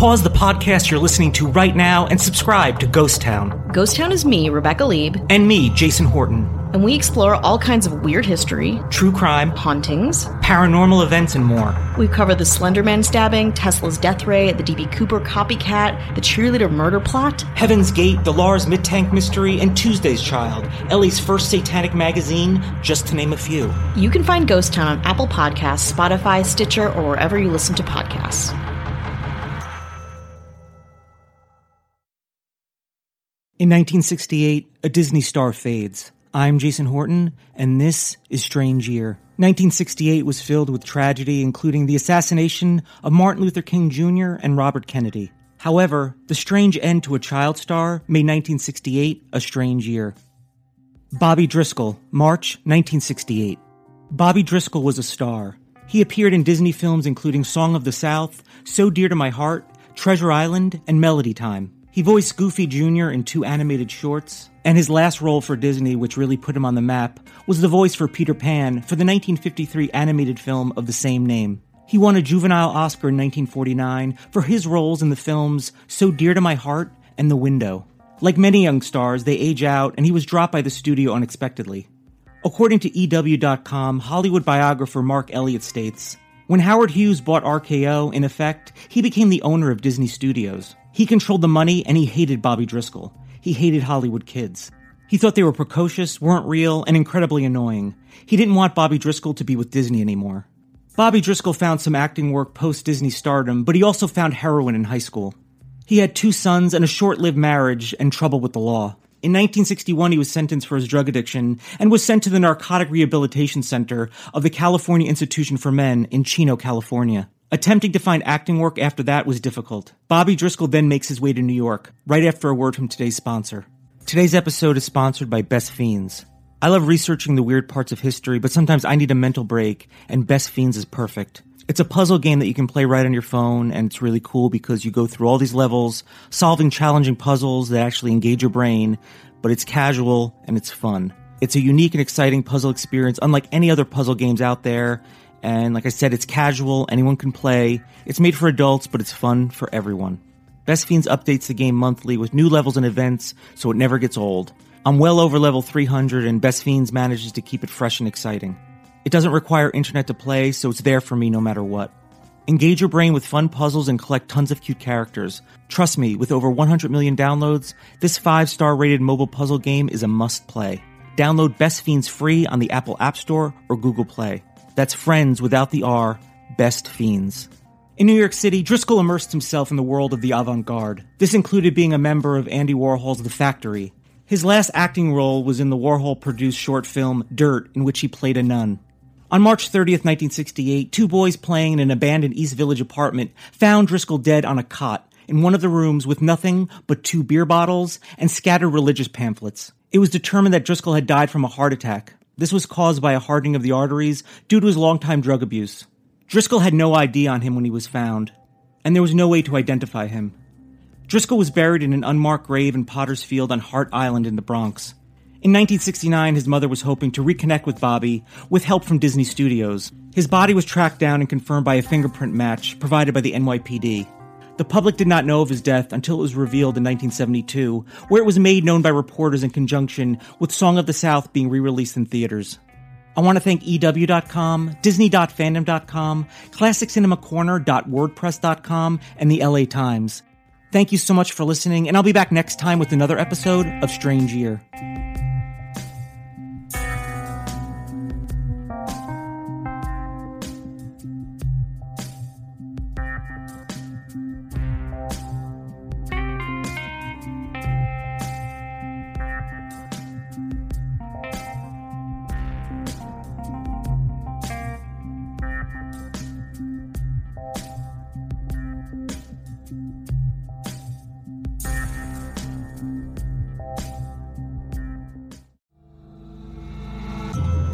Pause the podcast you're listening to right now and subscribe to Ghost Town. Ghost Town is me, Rebecca Lieb, And me, Jason Horton. and we explore all kinds of weird history, True crime, hauntings. paranormal events, and more. We cover the Slenderman stabbing, Tesla's death ray, the DB Cooper copycat, the cheerleader murder plot. Heaven's Gate, the Lars Mittank Mystery, and Tuesday's Child, L.A.'s first satanic magazine, just to name a few. You can find Ghost Town on Apple Podcasts, Spotify, Stitcher, or wherever you listen to podcasts. In 1968, a Disney star fades. I'm Jason Horton, and this is Strange Year. 1968 was filled with tragedy, including the assassination of Martin Luther King Jr. and Robert Kennedy. However, the strange end to a child star made 1968 a strange year. Bobby Driscoll, March 1968. Bobby Driscoll was a star. He appeared in Disney films including Song of the South, So Dear to My Heart, Treasure Island, and Melody Time. He voiced Goofy Jr. in two animated shorts, and his last role for Disney, which really put him on the map, was the voice for Peter Pan for the 1953 animated film of the same name. He won a juvenile Oscar in 1949 for his roles in the films So Dear to My Heart and The Window. Like many young stars, they age out, and he was dropped by the studio unexpectedly. According to EW.com, Hollywood biographer Marc Eliot states When Howard Hughes bought RKO, in effect, he became the owner of Disney Studios. He controlled the money and he hated Bobby Driscoll. He hated Hollywood kids. He thought they were precocious, weren't real, and incredibly annoying. He didn't want Bobby Driscoll to be with Disney anymore. Bobby Driscoll found some acting work post Disney stardom, but he also found heroin in high school. He had two sons and a short lived marriage and trouble with the law. In 1961, he was sentenced for his drug addiction and was sent to the Narcotic Rehabilitation Center of the California Institution for Men in Chino, California. Attempting to find acting work after that was difficult. Bobby Driscoll then makes his way to New York, right after a word from today's sponsor. Today's episode is sponsored by Best Fiends. I love researching the weird parts of history, but sometimes I need a mental break, and Best Fiends is perfect. It's a puzzle game that you can play right on your phone, and it's really cool because you go through all these levels, solving challenging puzzles that actually engage your brain, but it's casual and it's fun. It's a unique and exciting puzzle experience, unlike any other puzzle games out there. And like I said, it's casual, anyone can play. It's made for adults, but it's fun for everyone. Best Fiends updates the game monthly with new levels and events, so it never gets old. I'm well over level 300, and Best Fiends manages to keep it fresh and exciting. It doesn't require internet to play, so it's there for me no matter what. Engage your brain with fun puzzles and collect tons of cute characters. Trust me, with over 100 million downloads, this 5 star rated mobile puzzle game is a must play. Download Best Fiends free on the Apple App Store or Google Play. That's friends without the R, Best Fiends. In New York City, Driscoll immersed himself in the world of the avant garde. This included being a member of Andy Warhol's The Factory. His last acting role was in the Warhol produced short film Dirt, in which he played a nun. On March 30th, 1968, two boys playing in an abandoned East Village apartment found Driscoll dead on a cot in one of the rooms with nothing but two beer bottles and scattered religious pamphlets. It was determined that Driscoll had died from a heart attack. This was caused by a hardening of the arteries due to his longtime drug abuse. Driscoll had no ID on him when he was found, and there was no way to identify him. Driscoll was buried in an unmarked grave in Potter's Field on Hart Island in the Bronx. In 1969, his mother was hoping to reconnect with Bobby with help from Disney Studios. His body was tracked down and confirmed by a fingerprint match provided by the NYPD. The public did not know of his death until it was revealed in 1972, where it was made known by reporters in conjunction with Song of the South being re released in theaters. I want to thank EW.com, Disney.fandom.com, ClassicCinemaCorner.wordpress.com, and the LA Times. Thank you so much for listening, and I'll be back next time with another episode of Strange Year.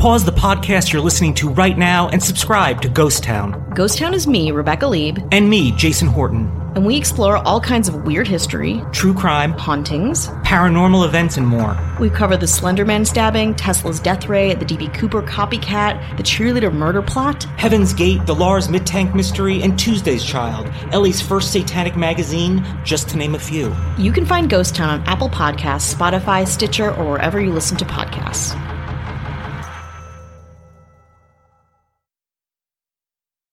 Pause the podcast you're listening to right now and subscribe to Ghost Town. Ghost Town is me, Rebecca Lieb, And me, Jason Horton. and we explore all kinds of weird history, True crime, hauntings. paranormal events, and more. We cover the Slenderman stabbing, Tesla's death ray, the DB Cooper copycat, the cheerleader murder plot. Heaven's Gate, the Lars Mittank Mystery, and Tuesday's Child, L.A.'s first satanic magazine, just to name a few. You can find Ghost Town on Apple Podcasts, Spotify, Stitcher, or wherever you listen to podcasts.